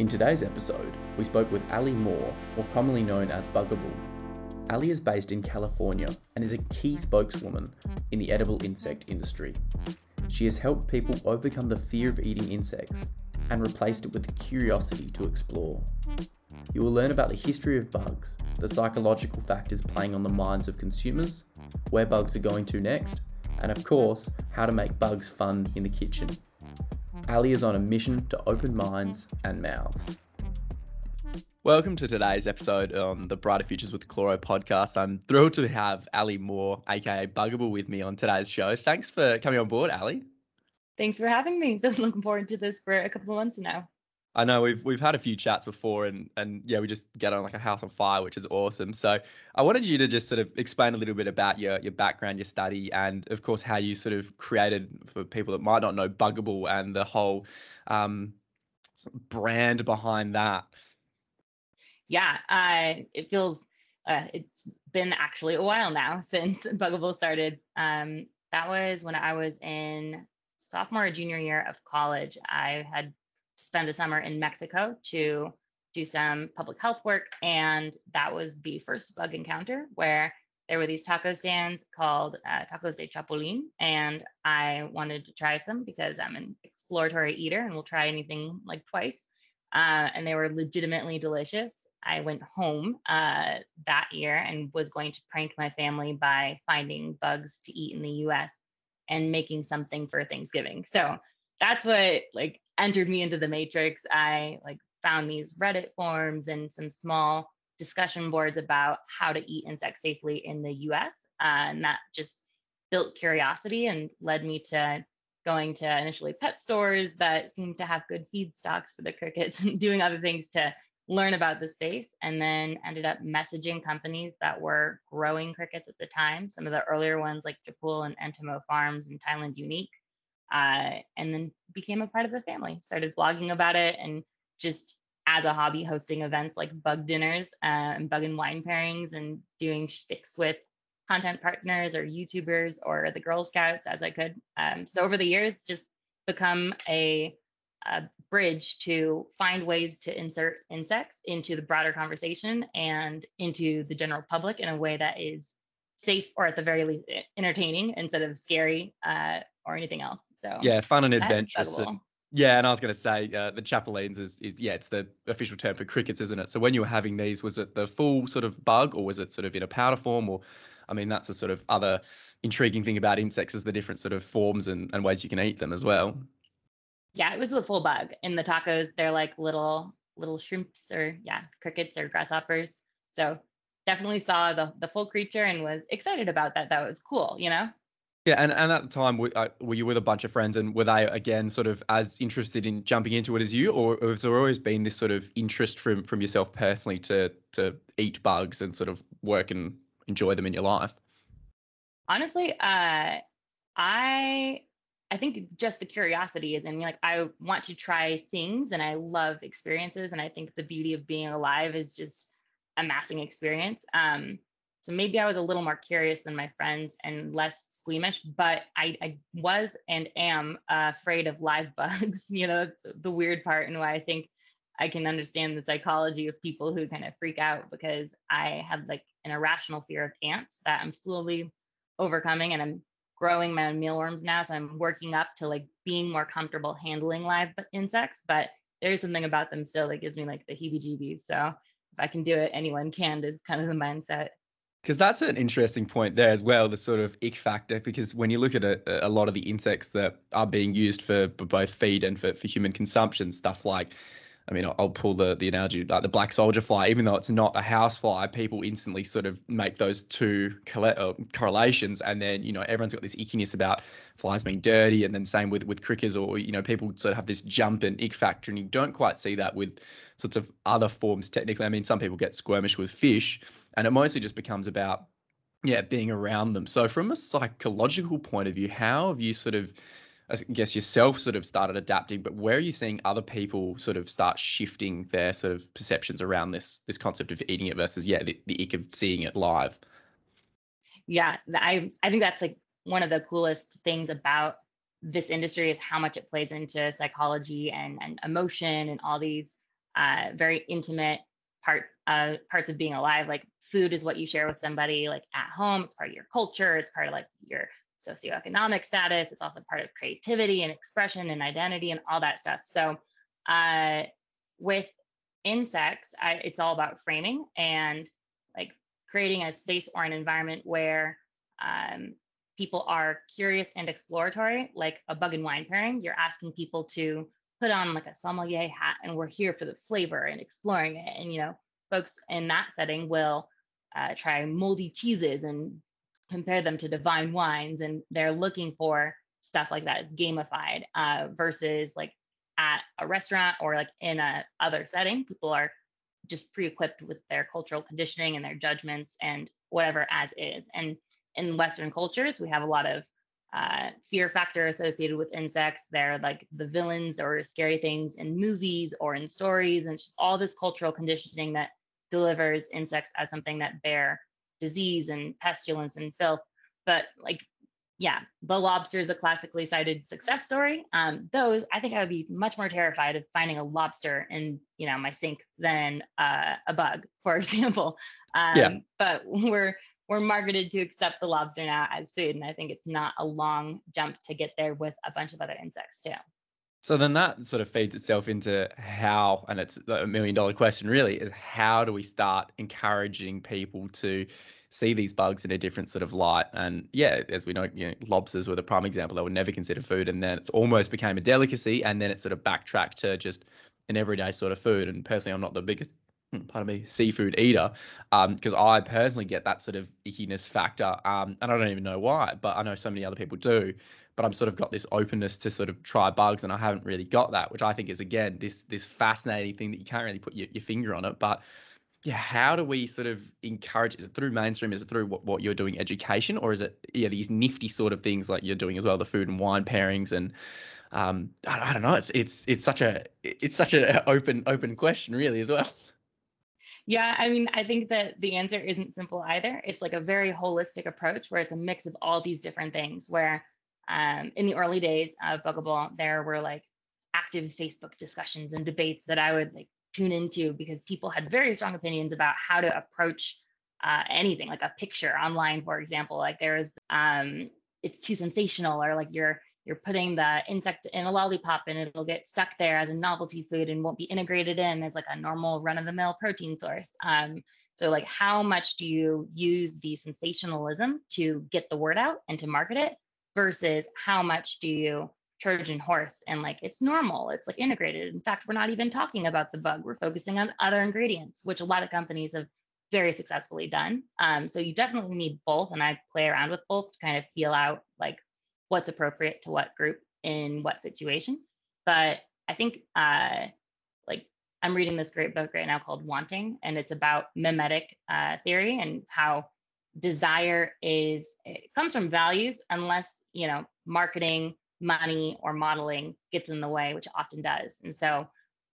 In today's episode, we spoke with Aly Moore, more commonly known as Bugible. Aly is based in California and is a key spokeswoman in the edible insect industry. She has helped people overcome the fear of eating insects and replaced it with the curiosity to explore. You will learn about the history of bugs, the psychological factors playing on the minds of consumers, where bugs are going to next, and of course, how to make bugs fun in the kitchen. Aly is on a mission to open minds and mouths. Welcome to today's episode on the Brighter Futures with Chloro podcast. I'm thrilled to have Aly Moore, aka Bugible, with me on today's show. Thanks for coming on board, Aly. Thanks for having me. Been looking forward to this for a couple of months now. I know we've we've had a few chats before and and yeah we just get on like a house on fire which is awesome. So I wanted you to just sort of explain a little bit about your your background, your study, and of course how you sort of created for people that might not know Bugible and the whole um, brand behind that. Yeah, uh, it feels uh, it's been actually a while now since Bugible started. Um, that was when I was in sophomore or junior year of college. I had spend a summer in Mexico to do some public health work. And that was the first bug encounter where there were these taco stands called uh, Tacos de Chapulín. And I wanted to try some because I'm an exploratory eater and will try anything like twice. Uh, and they were legitimately delicious. I went home uh, that year and was going to prank my family by finding bugs to eat in the US and making something for Thanksgiving. So that's what like entered me into the matrix, I like found these Reddit forums and some small discussion boards about how to eat insects safely in the US. Uh, and that just built curiosity and led me to going to initially pet stores that seemed to have good feed stocks for the crickets and doing other things to learn about the space and then ended up messaging companies that were growing crickets at the time some of the earlier ones like Chapul and Entomo Farms and Thailand Unique uh, and then became a part of the family. Started blogging about it and just as a hobby, hosting events like bug dinners uh, and bug and wine pairings and doing shticks with content partners or YouTubers or the Girl Scouts as I could. Um, so over the years, just become a, a, bridge to find ways to insert insects into the broader conversation and into the general public in a way that is safe or at the very least entertaining instead of scary uh, or anything else. So yeah, fun and adventurous. And, yeah, and I was going to say uh, the chapulines is, is yeah, it's the official term for crickets, isn't it? So when you were having these, was it the full sort of bug, or was it sort of in a powder form, or I mean, that's a sort of other intriguing thing about insects is the different sort of forms and, and ways you can eat them as well. Yeah, it was the full bug. In the tacos, they're like little little shrimps or yeah, crickets or grasshoppers. So definitely saw the the full creature and was excited about that. That was cool, you know. Yeah, and, and at the time, were, uh, were you with a bunch of friends, and were they again sort of as interested in jumping into it as you, or has there always been this sort of interest from from yourself personally to to eat bugs and sort of work and enjoy them in your life? Honestly, uh, I I think just the curiosity is in me. Like I want to try things, and I love experiences, and I think the beauty of being alive is just amassing experience. Um, so maybe I was a little more curious than my friends and less squeamish, but I, I was and am uh, afraid of live bugs. you know, the weird part and why I think I can understand the psychology of people who kind of freak out because I have like an irrational fear of ants that I'm slowly overcoming and I'm growing my own mealworms now. So I'm working up to like being more comfortable handling live insects, but there's something about them still that gives me like the heebie jeebies. So if I can do it, anyone can is kind of the mindset. Because that's an interesting point there as well, the sort of ick factor. Because when you look at a, a lot of the insects that are being used for both feed and for, for human consumption, stuff like, I mean, I'll pull the, the analogy like the black soldier fly, even though it's not a house fly, people instantly sort of make those two uh, correlations. And then, you know, everyone's got this ickiness about flies being dirty. And then same with, with crickets, or, you know, people sort of have this jump and ick factor. And you don't quite see that with sorts of other forms technically. I mean, some people get squirmish with fish and it mostly just becomes about yeah being around them so from a psychological point of view how have you sort of I guess yourself sort of started adapting, but where are you seeing other people sort of start shifting their sort of perceptions around this this concept of eating it versus yeah the, the ick of seeing it live? Yeah, I I think that's like one of the coolest things about this industry is how much it plays into psychology and and emotion and all these uh, very intimate part uh, parts of being alive. Like food is what you share with somebody like at home. It's part of your culture. It's part of like your socioeconomic status. It's also part of creativity and expression and identity and all that stuff. So uh, with insects, I, it's all about framing and like creating a space or an environment where um, people are curious and exploratory, like a bug and wine pairing. You're asking people to put on like a sommelier hat and we're here for the flavor and exploring it. And, you know, folks in that setting will uh, try moldy cheeses and compare them to divine wines. And they're looking for stuff like that. It's gamified uh, versus like at a restaurant or like in a other setting, people are just pre-equipped with their cultural conditioning and their judgments and whatever as is. And in Western cultures, we have a lot of uh, fear factor associated with insects. They're like the villains or scary things in movies or in stories, and it's just all this cultural conditioning that delivers insects as something that bear disease and pestilence and filth. But like, yeah, the lobster is a classically cited success story. Um, those, I think I would be much more terrified of finding a lobster in, you know, my sink than uh, a bug, for example. Um, yeah. But we're we're marketed to accept the lobster now as food. And I think it's not a long jump to get there with a bunch of other insects too. So then that sort of feeds itself into how, and it's a million dollar question really, is how do we start encouraging people to see these bugs in a different sort of light? And yeah, as we know, you know, lobsters were the prime example. They were never considered food, and then it's almost became a delicacy, and then it sort of backtracked to just an everyday sort of food. And personally, I'm not the biggest pardon me, seafood eater, because um, I personally get that sort of ickiness factor, um, and I don't even know why, but I know so many other people do. But I've sort of got this openness to sort of try bugs, and I haven't really got that, which I think is again this this fascinating thing that you can't really put your, your finger on it. But yeah, how do we sort of encourage? Is it through mainstream? Is it through what, what you're doing, education, or is it yeah these nifty sort of things like you're doing as well, the food and wine pairings and um, I, I don't know. It's it's it's such a it's such an open open question really as well. Yeah, I mean, I think that the answer isn't simple either. It's like a very holistic approach where it's a mix of all these different things. Where um, in the early days of Bugible, there were like active Facebook discussions and debates that I would like tune into because people had very strong opinions about how to approach uh, anything, like a picture online, for example. Like there is, um, it's too sensational, or like you're you're putting the insect in a lollipop and it'll get stuck there as a novelty food and won't be integrated in as like a normal run-of-the-mill protein source. Um, so like how much do you use the sensationalism to get the word out and to market it versus how much do you Trojan horse and like it's normal, it's like integrated. In fact, we're not even talking about the bug. We're focusing on other ingredients, which a lot of companies have very successfully done. Um, so you definitely need both, and I play around with both to kind of feel out like what's appropriate to what group in what situation. But I think uh, like I'm reading this great book right now called Wanting, and it's about mimetic uh, theory and how desire is it comes from values unless you know marketing, money, or modeling gets in the way, which often does. And so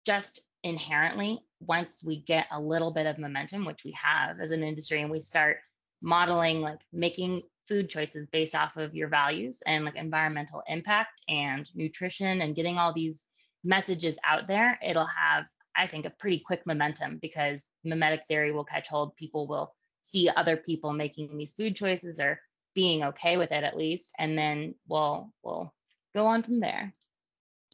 just inherently, once we get a little bit of momentum, which we have as an industry, and we start modeling like making food choices based off of your values and like environmental impact and nutrition and getting all these messages out there, it'll have, I think, a pretty quick momentum because mimetic theory will catch hold. People will see other people making these food choices or being okay with it at least, and then we'll we'll go on from there.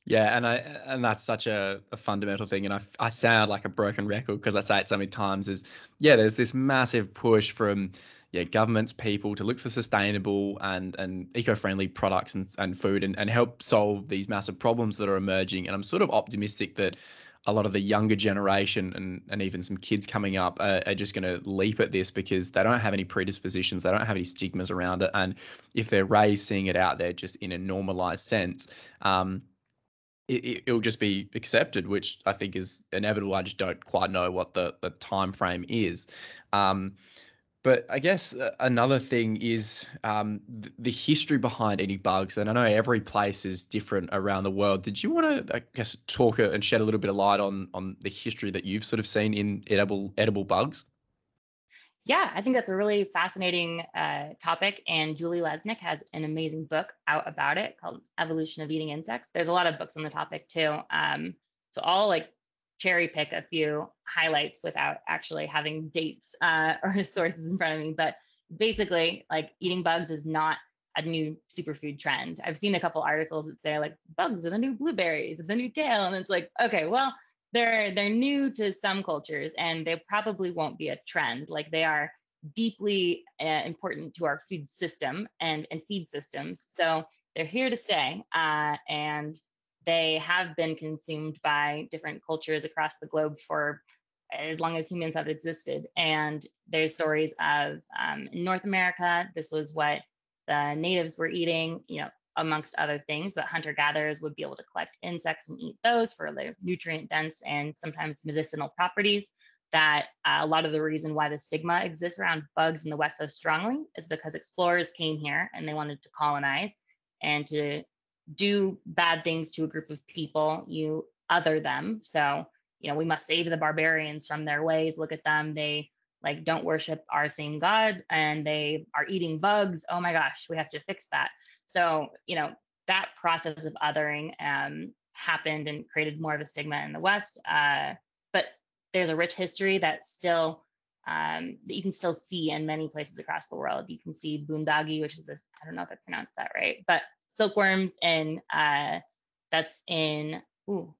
Yeah, and I and that's such a, a fundamental thing, and I, I sound like a broken record because I say it so many times. Is yeah, there's this massive push from yeah, governments, people to look for sustainable and, and eco-friendly products and, and food and, and help solve these massive problems that are emerging. And I'm sort of optimistic that a lot of the younger generation and, and even some kids coming up are, are just going to leap at this because they don't have any predispositions, they don't have any stigmas around it. And if they're raised seeing it out there just in a normalized sense, um, it, will just be accepted, which I think is inevitable. I just don't quite know what the, the time frame is. Um, but I guess uh, another thing is um, the history behind any bugs, and I know every place is different around the world. Did you want to, I guess, talk and shed a little bit of light on on the history that you've sort of seen in edible edible bugs? Yeah, I think that's a really fascinating uh, topic, and Julie Lesnik has an amazing book out about it called "Evolution of Eating Insects." There's a lot of books on the topic too, um, so I'll like cherry pick a few highlights without actually having dates uh, or sources in front of me. But basically, like eating bugs is not a new superfood trend. I've seen a couple articles that say like bugs are the new blueberries, the new kale, and it's like okay, well they're they're new to some cultures and they probably won't be a trend. Like they are deeply uh, important to our food system and and feed systems. So they're here to stay, uh, and they have been consumed by different cultures across the globe for as long as humans have existed. And there's stories of um, North America, this was what the natives were eating, you know, amongst other things, but hunter gatherers would be able to collect insects and eat those for their nutrient dense and sometimes medicinal properties. That uh, a lot of the reason why the stigma exists around bugs in the West so strongly is because explorers came here and they wanted to colonize and to do bad things to a group of people, you other them. So, you know, we must save the barbarians from their ways. Look at them. They like don't worship our same God and they are eating bugs. Oh my gosh, we have to fix that. So, you know, that process of othering um, happened and created more of a stigma in the West. Uh, but there's a rich history that still um, that you can still see in many places across the world. You can see boondoggy, which is I don't know if I pronounced that right, but silkworms and uh, that's in ooh,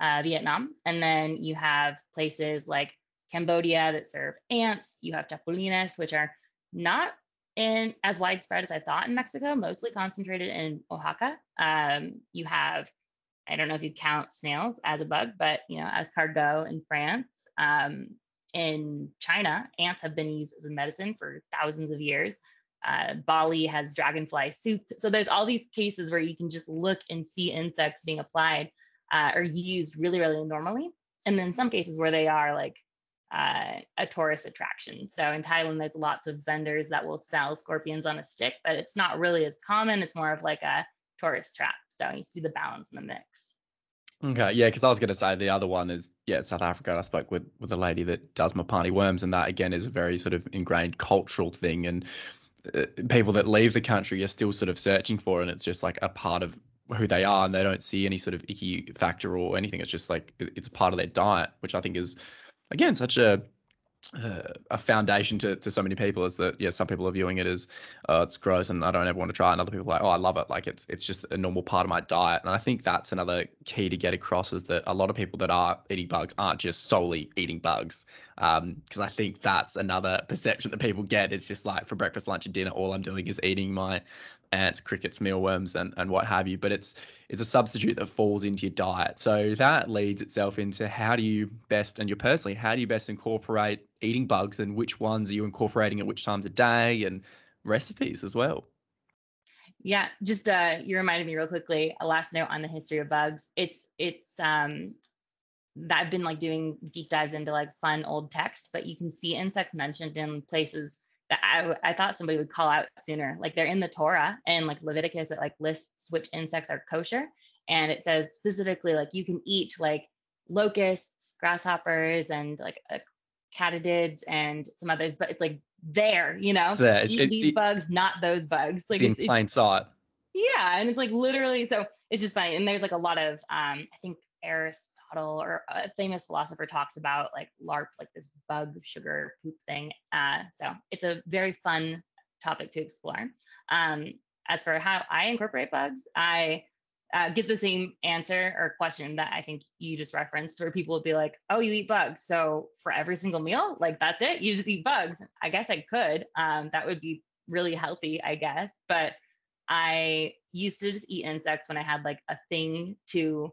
uh, Vietnam. And then you have places like Cambodia that serve ants. You have chapulines, which are not in as widespread as I thought in Mexico, mostly concentrated in Oaxaca. Um, you have, I don't know if you count snails as a bug, but you know, as escargot in France. Um, in China, ants have been used as a medicine for thousands of years. Uh, Bali has dragonfly soup. So there's all these cases where you can just look and see insects being applied uh, or used really, really normally. And then some cases where they are like uh, a tourist attraction. So in Thailand, there's lots of vendors that will sell scorpions on a stick, but it's not really as common. It's more of like a tourist trap. So you see the balance in the mix. Okay, yeah, because I was going to say the other one is yeah, South Africa. I spoke with with a lady that does Mopani worms, and that again is a very sort of ingrained cultural thing. And Uh, people that leave the country are still sort of searching for, and it's just like a part of who they are, and they don't see any sort of icky factor or anything. It's just like it's part of their diet, which I think is again such a uh, a foundation to, to so many people is that yeah some people are viewing it as oh it's gross and I don't ever want to try and other people are like oh I love it. Like it's it's just a normal part of my diet. And I think that's another key to get across is that a lot of people that are eating bugs aren't just solely eating bugs. Because um, I think that's another perception that people get. It's just like for breakfast lunch and dinner all I'm doing is eating my ants, crickets, mealworms, and, and what have you. But it's it's a substitute that falls into your diet. So that leads itself into how do you best, and you personally, how do you best incorporate eating bugs, and which ones are you incorporating at which times a day, and recipes as well. Yeah, just uh, you reminded me real quickly. A last note on the history of bugs. It's it's um that I've been like doing deep dives into like fun old text, but you can see insects mentioned in places I, I thought somebody would call out sooner. Like they're in the Torah and like Leviticus, it like lists which insects are kosher. And it says specifically like you can eat like locusts, grasshoppers, and like uh, katydids and some others, but it's like there, you know. It's, eat these bugs, not those bugs. Like it's in plain sight. Yeah, and it's like literally so it's just funny. And there's like a lot of um, I think Aristotle or a famous philosopher talks about like lerp, like this bug sugar poop thing. Uh, so it's a very fun topic to explore. Um, as for how I incorporate bugs, I uh, get the same answer or question that I think you just referenced, where people would be like, "Oh, you eat bugs, so for every single meal, like that's it, you just eat bugs." I guess I could. Um, that would be really healthy, I guess. But I used to just eat insects when I had like a thing to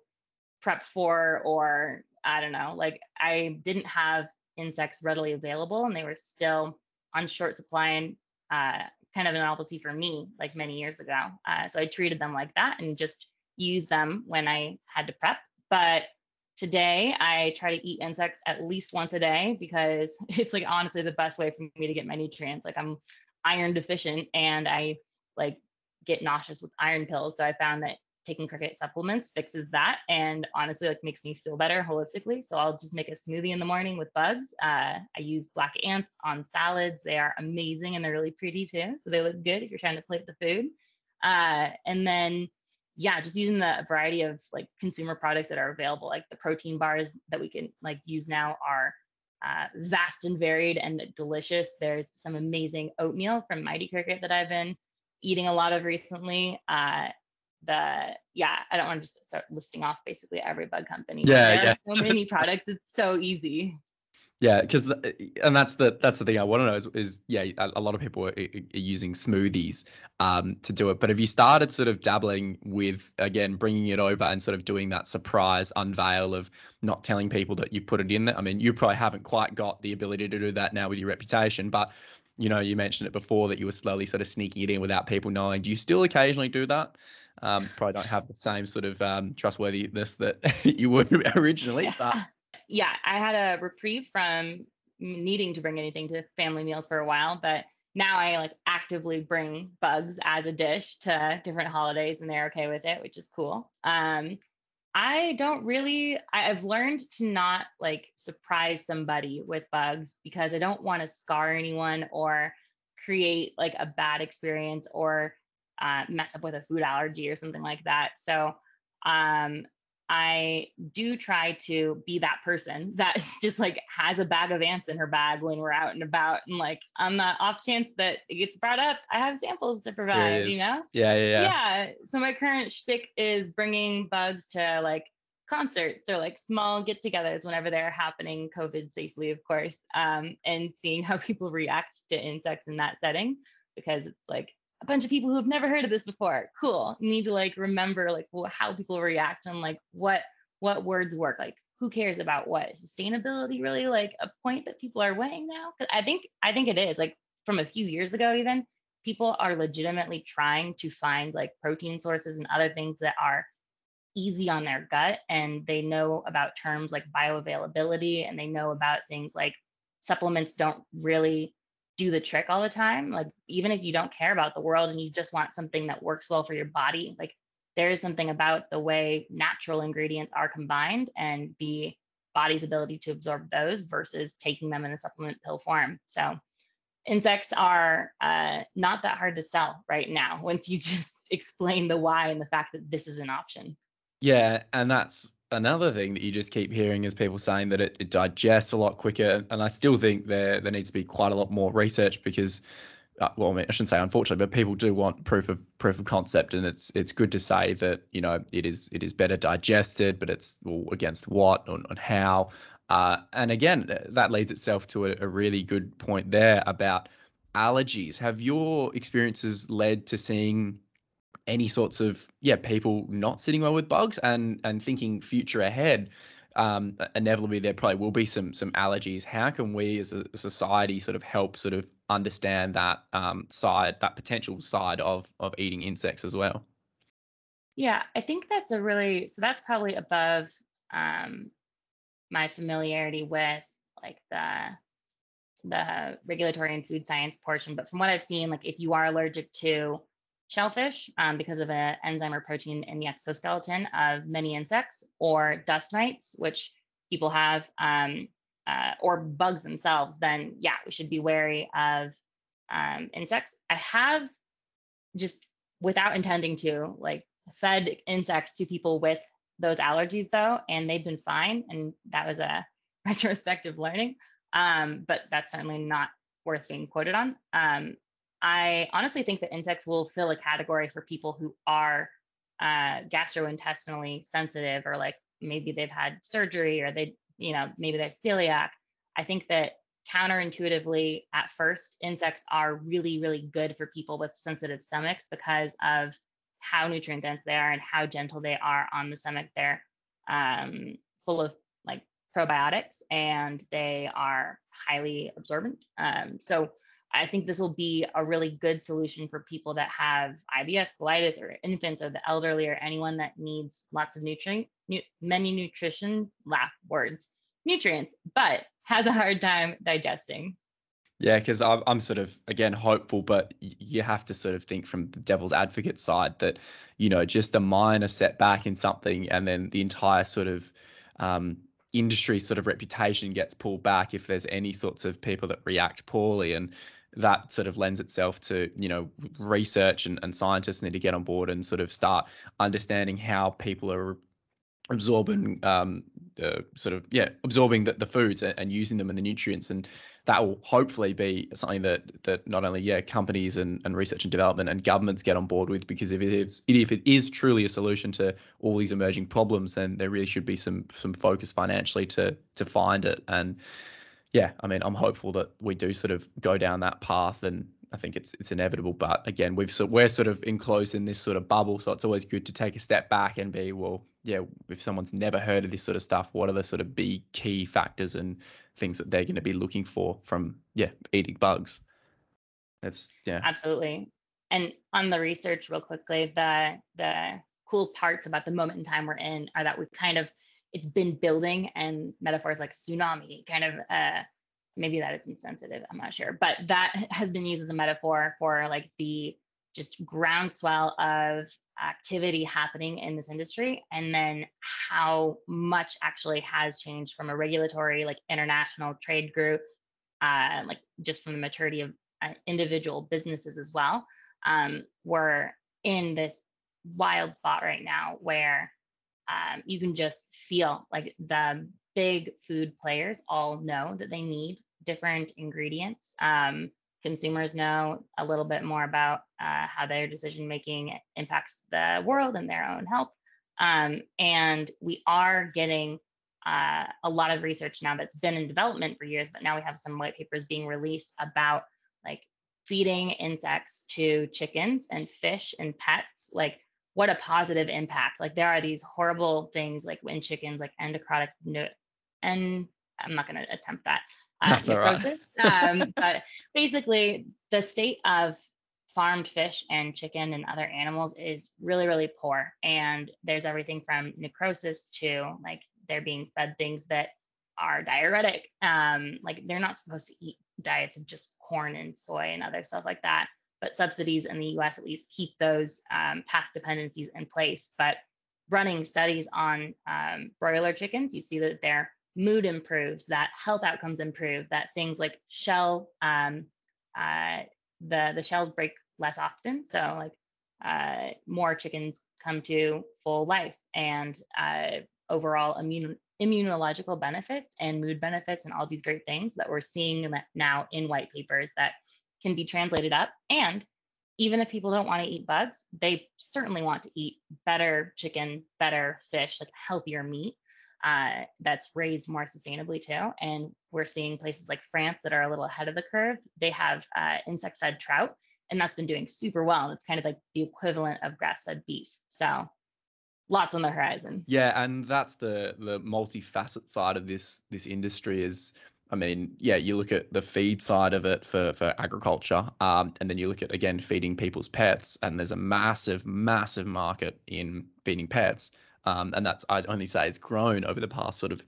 prep for or I don't know, like I didn't have insects readily available and they were still on short supply and uh, kind of a novelty for me like many years ago. Uh, so I treated them like that and just used them when I had to prep. But today I try to eat insects at least once a day because it's like honestly the best way for me to get my nutrients. Like I'm iron deficient and I like get nauseous with iron pills. So I found that taking cricket supplements fixes that and honestly like makes me feel better holistically so i'll just make a smoothie in the morning with bugs uh, i use black ants on salads they are amazing and they're really pretty too so they look good if you're trying to plate the food uh, and then yeah, just using the variety of like consumer products that are available, like the protein bars that we can like use now are uh, vast and varied and delicious. There's some amazing oatmeal from Mighty Cricket that I've been eating a lot of recently. Uh, the yeah, I don't want to just start listing off basically every bug company. Yeah, there yeah. so many products. It's so easy. Yeah, because and that's the that's the thing I want to know is, is yeah a, lot of people are, are, using smoothies um, to do it, but have you started sort of dabbling with again bringing it over and sort of doing that surprise unveil of not telling people that you put it in there? I mean, you probably haven't quite got the ability to do that now with your reputation, but you know you mentioned it before that you were slowly sort of sneaking it in without people knowing. Do you still occasionally do that? Um, probably don't have the same sort of um, trustworthiness that you would originally, yeah. but yeah, I had a reprieve from needing to bring anything to family meals for a while, but now I like actively bring bugs as a dish to different holidays and they're okay with it, which is cool. Um, I don't really, I've learned to not like surprise somebody with bugs because I don't want to scar anyone or create like a bad experience or uh, mess up with a food allergy or something like that. So um, I do try to be that person that just like has a bag of ants in her bag when we're out and about. And like on the off chance that it gets brought up, I have samples to provide, you know? Yeah, yeah, yeah. Yeah. So my current shtick is bringing bugs to like concerts or like small get togethers whenever they're happening, COVID safely, of course, um, and seeing how people react to insects in that setting because it's like a bunch of people who've never heard of this before. Cool. You need to like remember like well, how people react and like what what words work. Like who cares about what sustainability really like a point that people are weighing now? Because I think I think it is like from a few years ago even people are legitimately trying to find like protein sources and other things that are easy on their gut and they know about terms like bioavailability and they know about things like supplements don't really do the trick all the time. Like even if you don't care about the world and you just want something that works well for your body, like there is something about the way natural ingredients are combined and the body's ability to absorb those versus taking them in a supplement pill form. So insects are uh, not that hard to sell right now once you just explain the why and the fact that this is an option. Yeah, and that's another thing that you just keep hearing is people saying that it, it digests a lot quicker, and I still think there there needs to be quite a lot more research because. Uh, well, I, mean, I shouldn't say unfortunately, but people do want proof of proof of concept, and it's it's good to say that you know it is it is better digested, but it's well, against what and, and how. Uh, and again, that leads itself to a, a really good point there about allergies. Have your experiences led to seeing any sorts of yeah people not sitting well with bugs and and thinking future ahead um, inevitably there probably will be some some allergies. How can we as a society sort of help sort of understand that um, side that potential side of of eating insects as well? Yeah i think that's a really so that's probably above um, my familiarity with like the the regulatory and food science portion. But from what i've seen like if you are allergic to shellfish um, because of an enzyme or protein in the exoskeleton of many insects, or dust mites, which people have, um, uh, or bugs themselves, then yeah, we should be wary of um, insects. I have just without intending to like fed insects to people with those allergies though, and they've been fine. And that was a retrospective learning. Um, but that's certainly not worth being quoted on. I honestly think that insects will fill a category for people who are uh, gastrointestinally sensitive, or like maybe they've had surgery, or they, you know, maybe they have celiac. I think that counterintuitively, at first, insects are really, really good for people with sensitive stomachs because of how nutrient dense they are and how gentle they are on the stomach. They're um, full of like probiotics and they are highly absorbent. Um, so I think this will be a really good solution for people that have IBS, colitis, or infants, or the elderly, or anyone that needs lots of nutrient, nu- many nutrition, laugh words, nutrients, but has a hard time digesting. Yeah, because I'm, I'm sort of again hopeful, but you have to sort of think from the devil's advocate side that you know just a minor setback in something, and then the entire sort of um, industry sort of reputation gets pulled back if there's any sorts of people that react poorly and that sort of lends itself to you know research and, and scientists need to get on board and sort of start understanding how people are absorbing um, uh, sort of yeah absorbing the, the foods and, and, using them and the nutrients. And that will hopefully be something that that not only yeah companies and, and research and development and governments get on board with because if it is if it is truly a solution to all these emerging problems then there really should be some some focus financially to to find it. And yeah I mean I'm hopeful that we do sort of go down that path and I think it's it's inevitable. But again, we've so we're sort of enclosed in this sort of bubble, so it's always good to take a step back and be well, yeah. If someone's never heard of this sort of stuff, what are the sort of big key factors and things that they're going to be looking for from yeah eating bugs? That's yeah. Absolutely. And on the research, real quickly, the the cool parts about the moment in time we're in are that we've kind of it's been building and metaphors like tsunami kind of uh, maybe that is insensitive i'm not sure but that has been used as a metaphor for like the just groundswell of activity happening in this industry and then how much actually has changed from a regulatory like international trade group uh, like just from the maturity of uh, individual businesses as well um, we're in this wild spot right now where um, you can just feel like the big food players all know that they need different ingredients. Um, consumers know a little bit more about uh, how their decision making impacts the world and their own health. Um, and we are getting uh, a lot of research now that's been in development for years, but now we have some white papers being released about like feeding insects to chickens and fish and pets. Like, what a positive impact. Like, there are these horrible things like in chickens, like endocrotic, no- and I'm not going to attempt that uh, That's necrosis. um, but basically, the state of farmed fish and chicken and other animals is really, really poor. And there's everything from necrosis to like they're being fed things that are diuretic. Um, like they're not supposed to eat diets of just corn and soy and other stuff like that. But subsidies in the US at least keep those um, path dependencies in place. But running studies on um, broiler chickens, you see that they're mood improves, that health outcomes improve, that things like shell, um, uh, the the shells break less often, so like uh, more chickens come to full life, and uh, overall immune immunological benefits and mood benefits and all these great things that we're seeing now in white papers that can be translated up and even if people don't want to eat bugs, they certainly want to eat better chicken, better fish, like healthier meat uh, that's raised more sustainably too. And we're seeing places like France that are a little ahead of the curve. They have uh, insect fed trout, and that's been doing super well. And it's kind of like the equivalent of grass fed beef. So lots on the horizon. Yeah, and that's the the multifaceted side of this this industry is. I mean, yeah, you look at the feed side of it for, for agriculture, um, and then you look at again feeding people's pets, and there's a massive, massive market in feeding pets. Um, and that's I'd only say it's grown over the past sort of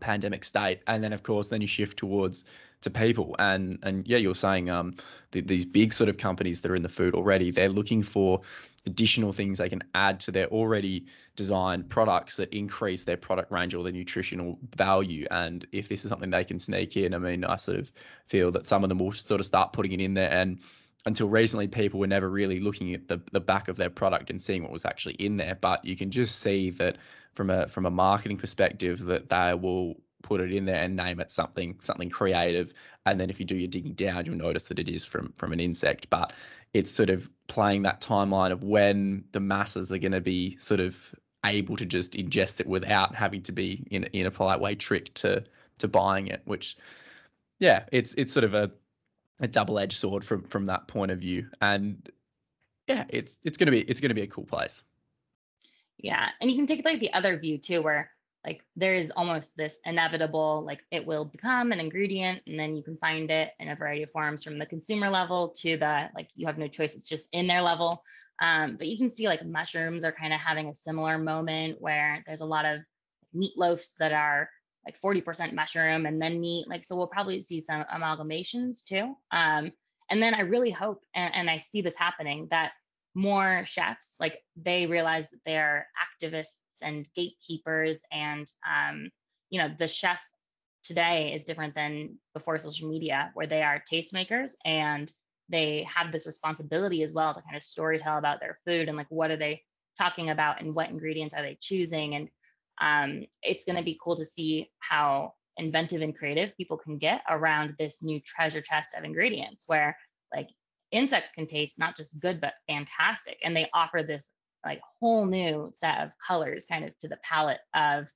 pandemic state and then of course then you shift towards to people and and yeah you're saying um the, these big sort of companies that are in the food already they're looking for additional things they can add to their already designed products that increase their product range or their nutritional value. And if this is something they can sneak in i mean i sort of feel that some of them will sort of start putting it in there. And until recently people were never really looking at the, the back of their product and seeing what was actually in there. But you can just see that from a from a marketing perspective that they will put it in there and name it something something creative. And then if you do your digging down you'll notice that it is from from an insect. But it's sort of playing that timeline of when the masses are going to be sort of able to just ingest it without having to be in in a polite way tricked to to buying it which yeah it's it's sort of a a double-edged sword from from that point of view. And yeah it's it's gonna be it's gonna be a cool place. Yeah and you can take like the other view too where like there is almost this inevitable like it will become an ingredient and then you can find it in a variety of forms from the consumer level to the like you have no choice it's just in their level um, but you can see like mushrooms are kind of having a similar moment where there's a lot of meatloafs that are like 40% mushroom and then meat. Like, so we'll probably see some amalgamations too. Um, and then I really hope, and, and I see this happening, that more chefs, like they realize that they are activists and gatekeepers and, um, you know, the chef today is different than before social media, where they are tastemakers and they have this responsibility as well to kind of storytell about their food and like what are they talking about and what ingredients are they choosing. And um, it's going to be cool to see how inventive and creative people can get around this new treasure chest of ingredients where like insects can taste not just good but fantastic. And they offer this like whole new set of colors kind of to the palette of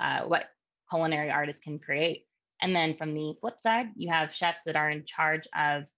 uh, what culinary artists can create. And then from the flip side you have chefs that are in charge of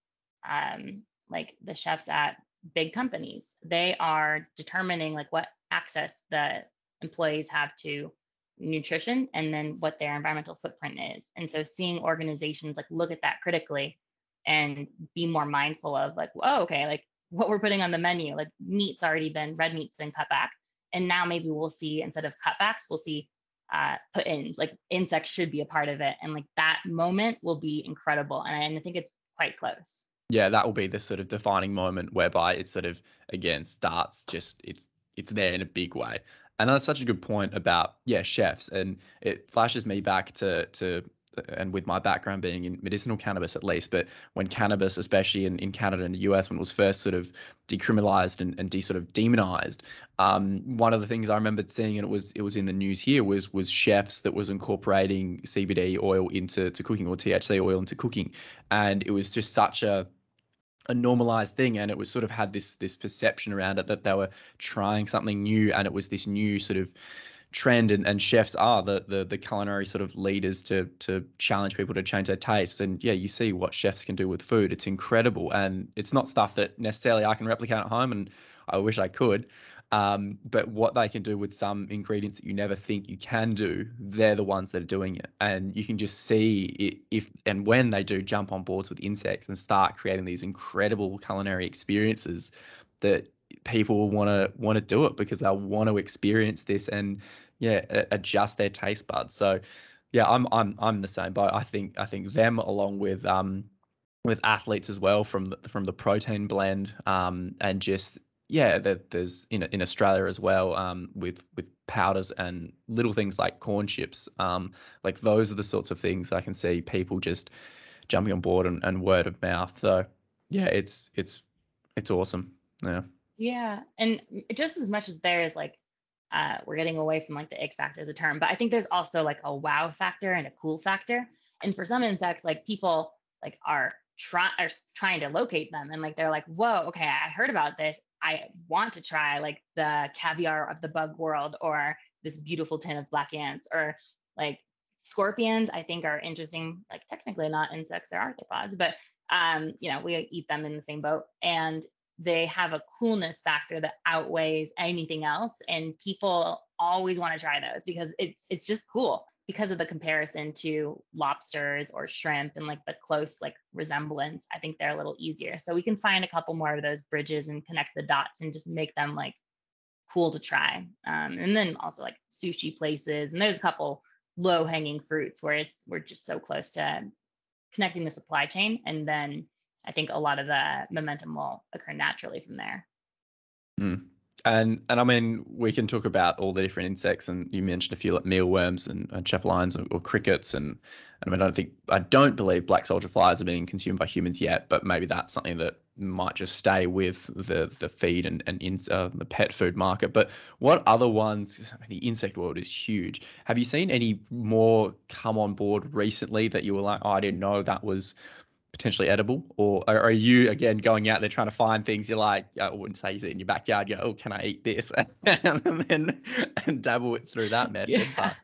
um, like the chefs at big companies. They are determining like what access the employees have to nutrition and then what their environmental footprint is. And so seeing organizations like look at that critically and be more mindful of like, oh, okay, like what we're putting on the menu, like meat's already been red meat's been cut back. And now maybe we'll see instead of cutbacks, we'll see uh, put in like insects should be a part of it. And like that moment will be incredible. And I, and I think it's quite close. Yeah, that will be the sort of defining moment whereby it sort of again starts just it's it's there in a big way. And that's such a good point about yeah chefs, and it flashes me back to to and with my background being in medicinal cannabis at least, but when cannabis, especially in, in Canada and the US, when it was first sort of decriminalized and, and de sort of demonized, um, one of the things I remembered seeing, and it was it was in the news here, was was chefs that was incorporating CBD oil into to cooking or THC oil into cooking, and it was just such a a normalized thing and it was sort of had this this perception around it that they were trying something new and it was this new sort of trend and, and chefs are the, the the culinary sort of leaders to to challenge people to change their tastes. And yeah you see what chefs can do with food. It's incredible. And it's not stuff that necessarily I can replicate at home and I wish I could. Um, but what they can do with some ingredients that you never think you can do, they're the ones that are doing it. And you can just see it, if and when they do jump on boards with insects and start creating these incredible culinary experiences, that people will want to want to do it because they'll want to experience this and yeah, adjust their taste buds. So yeah, I'm I'm I'm the same boat. I think I think them along with um with athletes as well from the, from the protein blend um and just yeah, that there's in in Australia as well um, with with powders and little things like corn chips. Um, like those are the sorts of things I can see people just jumping on board and, and word of mouth. So yeah, it's it's it's awesome. Yeah. Yeah, and just as much as there is like uh, we're getting away from like the ick factor as a term, but I think there's also like a wow factor and a cool factor. And for some insects, like people like are try are trying to locate them and like they're like, whoa, okay, I heard about this. I want to try like the caviar of the bug world or this beautiful tin of black ants or like scorpions i think are interesting like technically not insects they're arthropods but um you know we eat them in the same boat and they have a coolness factor that outweighs anything else and people always want to try those because it's it's just cool because of the comparison to lobsters or shrimp and like the close like resemblance, I think they're a little easier. So we can find a couple more of those bridges and connect the dots and just make them like cool to try. Um, and then also like sushi places, and there's a couple low hanging fruits where it's we're just so close to connecting the supply chain, and then I think a lot of the momentum will occur naturally from there. Mm. And and I mean, we can talk about all the different insects, and you mentioned a few like mealworms and, and chapulines or, or, crickets, and, and I mean, I don't think I don't believe black soldier flies are being consumed by humans yet, but maybe that's something that might just stay with the the feed and and in, uh, the pet food market. But what other ones? The insect world is huge. Have you seen any more come on board recently that you were like, oh, I didn't know that was potentially edible, or are, you again going out there trying to find things you're like? I wouldn't say you in your backyard. You go, oh, can I eat this, and then and dabble it through that method. Yeah.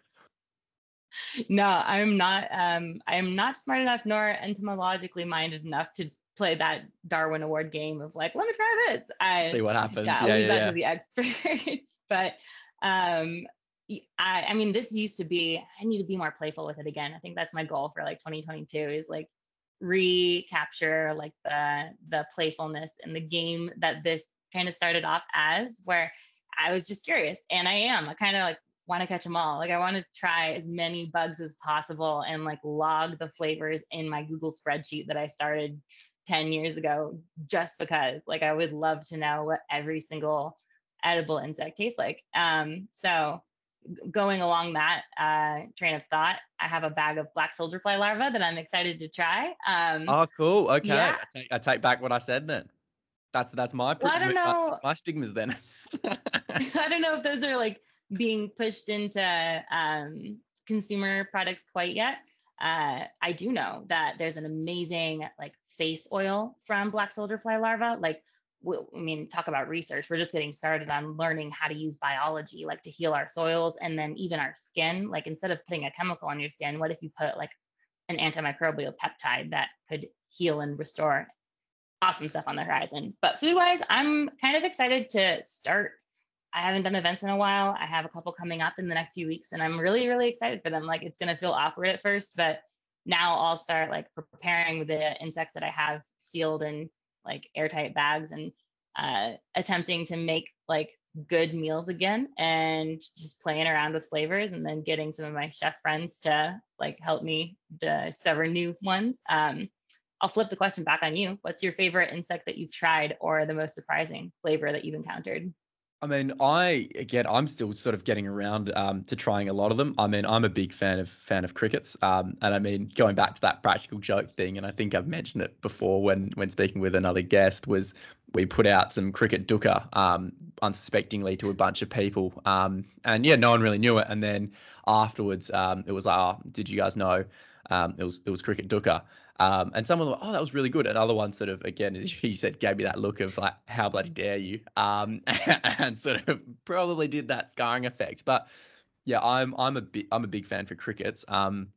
No, I'm not. Um, I am not smart enough nor entomologically minded enough to play that Darwin Award game of like, let me try this. I see what happens. Yeah, yeah, leave yeah, that yeah. to the experts. but um, I, I mean, this used to be. I need to be more playful with it again. I think that's my goal for like 2022. Is like recapture like the the playfulness in the game that this kind of started off as where I was just curious and I am. I kind of like want to catch them all. Like I want to try as many bugs as possible and like log the flavors in my Google spreadsheet that I started 10 years ago just because. Like I would love to know what every single edible insect tastes like. Um so going along that uh, train of thought, I have a bag of black soldier fly larvae that I'm excited to try. Um, oh, cool. Okay, yeah. I, take, I take back what I said then. That's that's my Well, I don't know. that's my stigmas then. I don't know if those are like being pushed into um, consumer products quite yet. Uh, I do know that there's an amazing like face oil from black soldier fly larvae. Like, w- I mean, talk about research. We're just getting started on learning how to use biology, like to heal our soils and then even our skin. Like, instead of putting a chemical on your skin, what if you put like an antimicrobial peptide that could heal and restore? Awesome stuff on the horizon. But food wise, I'm kind of excited to start I haven't done events in a while. I have a couple coming up in the next few weeks, and I'm really, really excited for them. Like it's gonna feel awkward at first, but now I'll start like preparing the insects that I have sealed in like airtight bags and uh, attempting to make like good meals again and just playing around with flavors and then getting some of my chef friends to like help me discover new ones. Um, I'll flip the question back on you. What's your favorite insect that you've tried or the most surprising flavor that you've encountered? I mean, I again, I'm still sort of getting around um, to trying a lot of them. I mean, I'm a big fan of fan of crickets, um, and I mean, going back to that practical joke thing, and I think I've mentioned it before when when speaking with another guest, was we put out some cricket dukkha um, unsuspectingly to a bunch of people, um, and yeah, no one really knew it, and then afterwards, um, it was like, oh, did you guys know? Um, it was it was cricket dukkha, um, and someone, oh, that was really good. And other ones sort of, again, as you said, gave me that look of like, how bloody dare you? Um, and sort of probably did that scarring effect. But yeah, I'm I'm a big I'm a big fan for crickets. Um,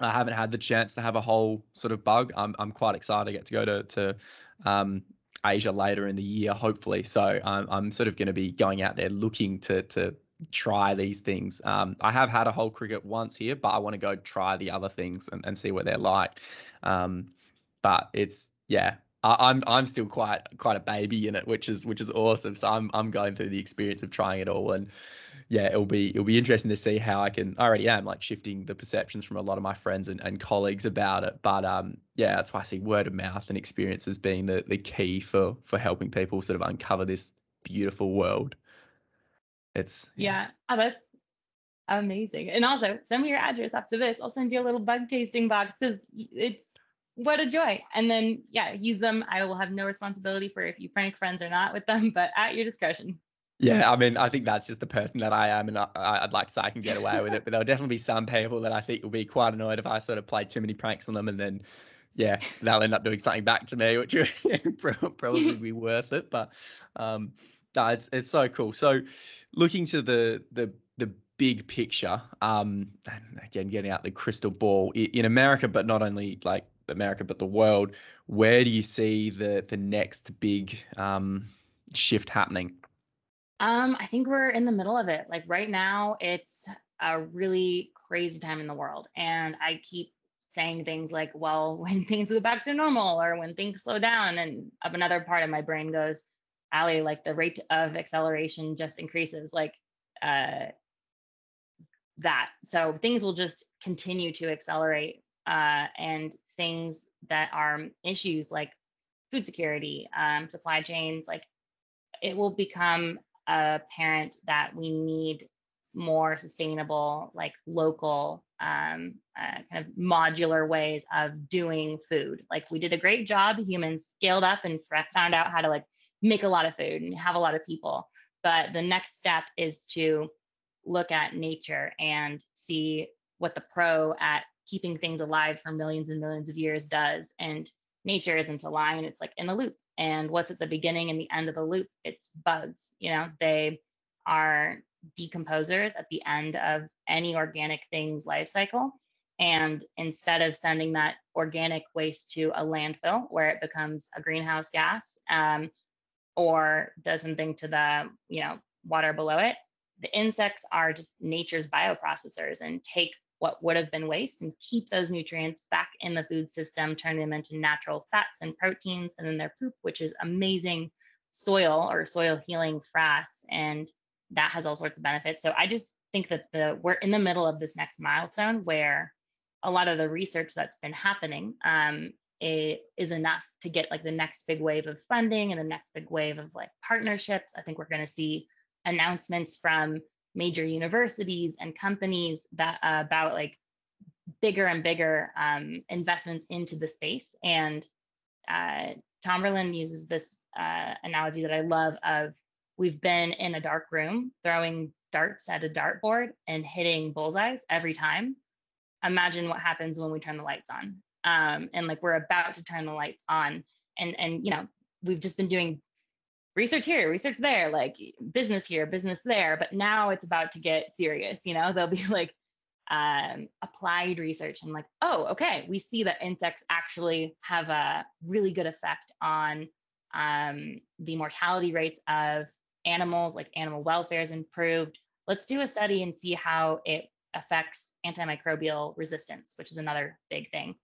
I haven't had the chance to have a whole sort of bug. I'm I'm quite excited to get to go to to um, Asia later in the year, hopefully. So I'm I'm sort of going to be going out there looking to to try these things. Um, I have had a whole cricket once here, but I want to go try the other things and, and see what they're like. Um, but it's yeah, I, am I'm, I'm still quite quite a baby in it, which is which is awesome. So I'm I'm going through the experience of trying it all, and yeah, it'll be it'll be interesting to see how I can. I already am like shifting the perceptions from a lot of my friends and, and colleagues about it. But um, yeah, that's why I see word of mouth and experiences being the the key for for helping people sort of uncover this beautiful world. It's yeah. yeah. Oh, that's amazing. And also send me your address after this. I'll send you a little bug tasting box because it's what a joy. And then yeah, use them. I will have no responsibility for if you prank friends or not with them, but at your discretion. Yeah, I mean, I think that's just the person that I am, and I, would like to say I can get away with it. But there'll definitely be some people that I think will be quite annoyed if I sort of play too many pranks on them, and then, yeah, they'll end up doing something back to me, which would probably be worth it. But um, no, it's it's so cool. So, looking to the the the big picture, um, and again, getting out the crystal ball in America, but not only like America, but the world, where do you see the the next big um, shift happening? Um, I think we're in the middle of it. Like right now, it's a really crazy time in the world, and I keep saying things like, "Well, when things go back to normal, or when things slow down," and another part of my brain goes, "Aly, like the rate of acceleration just increases. Like uh, that. So things will just continue to accelerate, uh, and things that are issues like food security, um, supply chains, like it will become apparent that we need more sustainable, like local, um, uh, kind of modular ways of doing food. Like we did a great job. Humans scaled up and found out how to like make a lot of food and have a lot of people. But the next step is to look at nature and see what the pro at keeping things alive for millions and millions of years does. And nature isn't a line, it's like in a loop. And what's at the beginning and the end of the loop? It's bugs. You know, they are decomposers at the end of any organic thing's life cycle. And instead of sending that organic waste to a landfill where it becomes a greenhouse gas um, or does something to the you know water below it, the insects are just nature's bioprocessors and take what would have been waste and keep those nutrients back in the food system, turn them into natural fats and proteins, and then their poop, which is amazing soil or soil healing frass, and that has all sorts of benefits. So I just think that the we're in the middle of this next milestone where a lot of the research that's been happening um, is enough to get like the next big wave of funding and the next big wave of like partnerships. I think we're going to see announcements from major universities and companies that uh, about like bigger and bigger um, investments into the space. And uh, Tom Berlin uses this uh, analogy that I love of we've been in a dark room throwing darts at a dartboard and hitting bullseyes every time. Imagine what happens when we turn the lights on. Um, and like we're about to turn the lights on. And and you know we've just been doing research here research there like business here business there. But now it's about to get serious you know? They'll be like um, applied research. And like oh okay. We see that insects actually have a really good effect on um, the mortality rates of animals like animal welfare is improved. Let's do a study and see how it affects antimicrobial resistance which is another big thing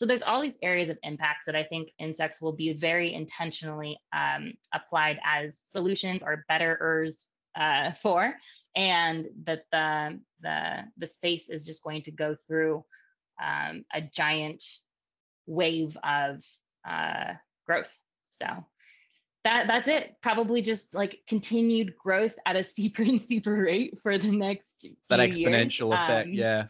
so there's all these areas of impacts that I think insects will be very intentionally um, applied as solutions or betterers uh, for, and that the, the, the space is just going to go through um, a giant wave of uh, growth. So that that's it. Probably just like continued growth at a steeper and steeper rate for the next that exponential years. effect. Um, yeah.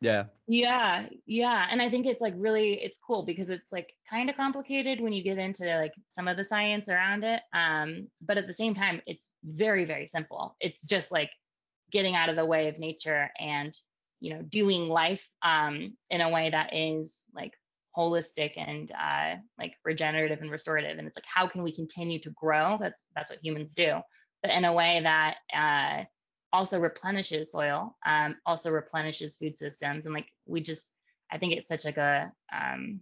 Yeah. Yeah. Yeah. And I think it's like really it's cool because it's like kind of complicated when you get into like some of the science around it. Um, but at the same time, it's very, very simple. It's just like getting out of the way of nature and you know doing life um in a way that is like holistic and uh like regenerative and restorative. And it's like how can we continue to grow? That's that's what humans do, but in a way that uh also replenishes soil, um, also replenishes food systems. And like we just, I think it's such like a um,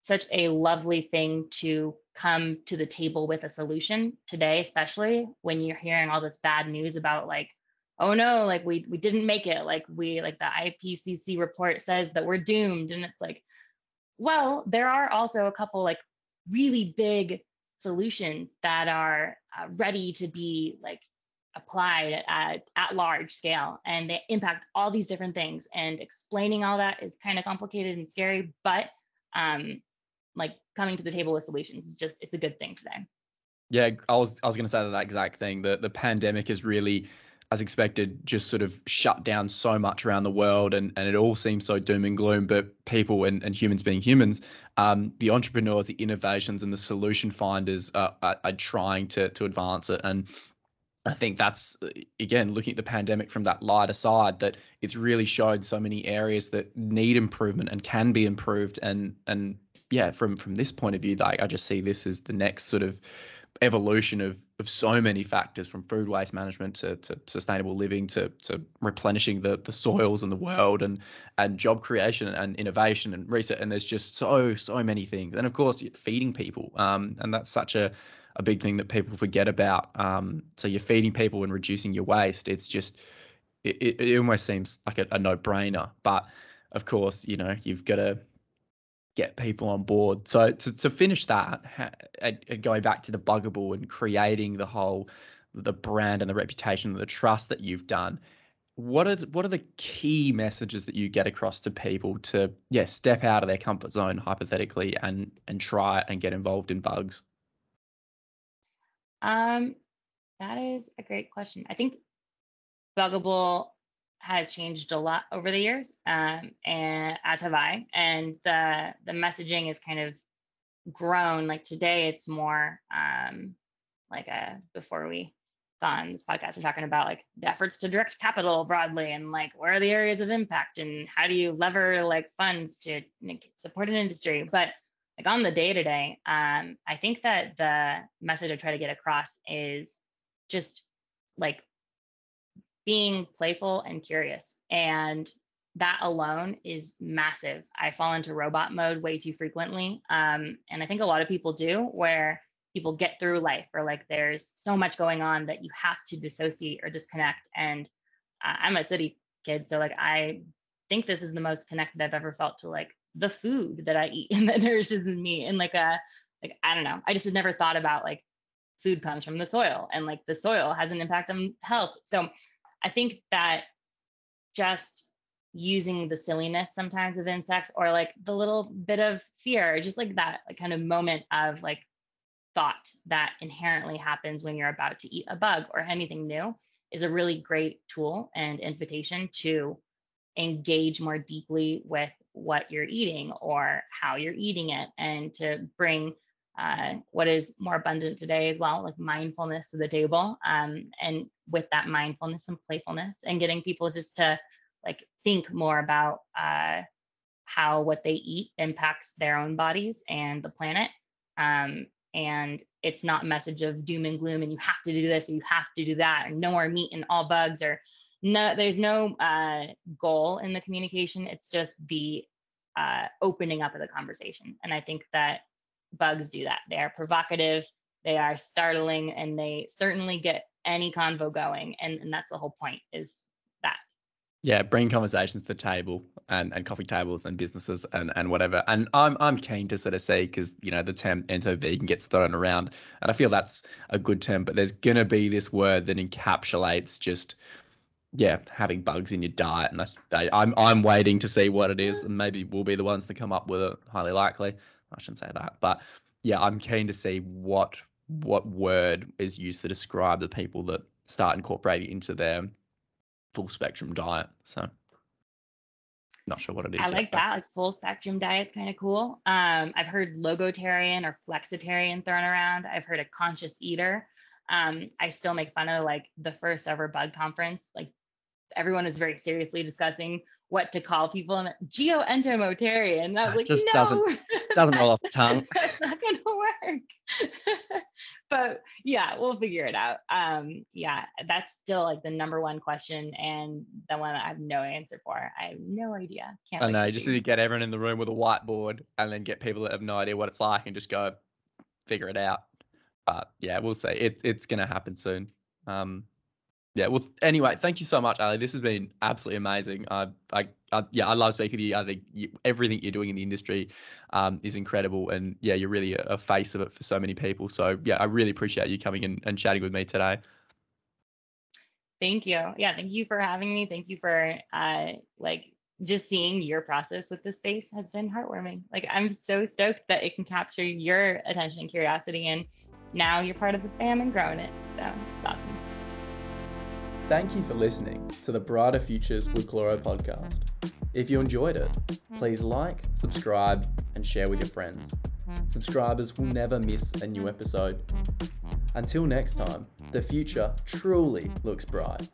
such a lovely thing to come to the table with a solution today, especially when you're hearing all this bad news about like, oh no, like we we didn't make it, like we like the IPCC report says that we're doomed, and it's like, well, there are also a couple like really big solutions that are uh, ready to be like applied at, at large scale and they impact all these different things and explaining all that is kind of complicated and scary but um like coming to the table with solutions is just it's a good thing today yeah i was i was going to say that exact thing the the pandemic is really as expected just sort of shut down so much around the world and, and it all seems so doom and gloom but people and, and humans being humans um, the entrepreneurs the innovations and the solution finders are, are, are trying to to advance it and I think that's again looking at the pandemic from that lighter side that it's really showed so many areas that need improvement and can be improved. And and yeah from from this point of view like I just see this as the next sort of evolution of of so many factors from food waste management to, to sustainable living to to replenishing the the soils in the world and and job creation and innovation and research. And there's just so so many things. And of course feeding people um and that's such a a big thing that people forget about. Um, so you're feeding people and reducing your waste. It's just it, it almost seems like a, a no-brainer, but of course, you know, you've got to get people on board. So to, to finish that, going back to the Bugible and creating the whole the brand and the reputation and the trust that you've done, what are what are the key messages that you get across to people to yeah step out of their comfort zone hypothetically and and try and get involved in bugs? Um, that is a great question. I think Bugible has changed a lot over the years, um, and as have I. And the the messaging is kind of grown. Like today, it's more um, like a before we on this podcast, we're talking about like the efforts to direct capital broadly and like where are the areas of impact and how do you lever like funds to support an industry. But like on the day to day, um, I think that the message I try to get across is just like being playful and curious. And that alone is massive. I fall into robot mode way too frequently. Um, and I think a lot of people do, where people get through life or like there's so much going on that you have to dissociate or disconnect. And uh, I'm a city kid. So like I think this is the most connected I've ever felt to like the food that I eat and that nourishes me and like a like I don't know. I just had never thought about like food comes from the soil and like the soil has an impact on health. So I think that just using the silliness sometimes of insects or like the little bit of fear, just like that like kind of moment of like thought that inherently happens when you're about to eat a bug or anything new is a really great tool and invitation to engage more deeply with what you're eating or how you're eating it and to bring uh, what is more abundant today as well, like mindfulness to the table. Um, and with that mindfulness and playfulness, and getting people just to like think more about uh, how what they eat impacts their own bodies and the planet. Um, and it's not a message of doom and gloom and you have to do this and you have to do that and no more meat and all bugs or no there's no uh, goal in the communication. It's just the uh, opening up of the conversation. And i think that bugs do that. They are provocative they are startling and they certainly get any convo going. And, and that's the whole point is that. Yeah bring conversations to the table and, and coffee tables and businesses and, and whatever. And i'm i'm keen to sort of see because you know the term ento vegan gets thrown around. And i feel that's a good term but there's going to be this word that encapsulates just yeah having bugs in your diet and I, i'm i'm waiting to see what it is and maybe we'll be the ones to come up with it highly likely i shouldn't say that but yeah i'm keen to see what what word is used to describe the people that start incorporating into their full spectrum diet. So not sure what it is. I like that. Like full spectrum diet's kind of cool. Um, I've heard logotarian or flexitarian thrown around. I've heard a conscious eater. Um, I still make fun of like the first ever bug conference. Like everyone is very seriously discussing what to call people and geoentomotarian. I was like, just no. doesn't doesn't roll off the tongue. That's not gonna work. but yeah, we'll figure it out. Um, yeah, that's still like the number one question and the one I have no answer for. I have no idea. Can't I know. You just need to get everyone in the room with a whiteboard and then get people that have no idea what it's like and just go figure it out. But yeah, we'll see. It, it's gonna happen soon. Um, yeah. Well, anyway, thank you so much, Aly. This has been absolutely amazing. I, I, I yeah, I love speaking to you. I think you, everything you're doing in the industry um, is incredible, and yeah, you're really a, a, face of it for so many people. So yeah, I really appreciate you coming in and chatting with me today. Thank you. Yeah, thank you for having me. Thank you for uh, like just seeing your process with the space has been heartwarming. Like I'm so stoked that it can capture your attention and curiosity, and now you're part of the fam and growing it. So it's awesome. Thank you for listening to the Brighter Futures with Gloro podcast. If you enjoyed it, please like, subscribe, and share with your friends. Subscribers will never miss a new episode. Until next time, the future truly looks bright.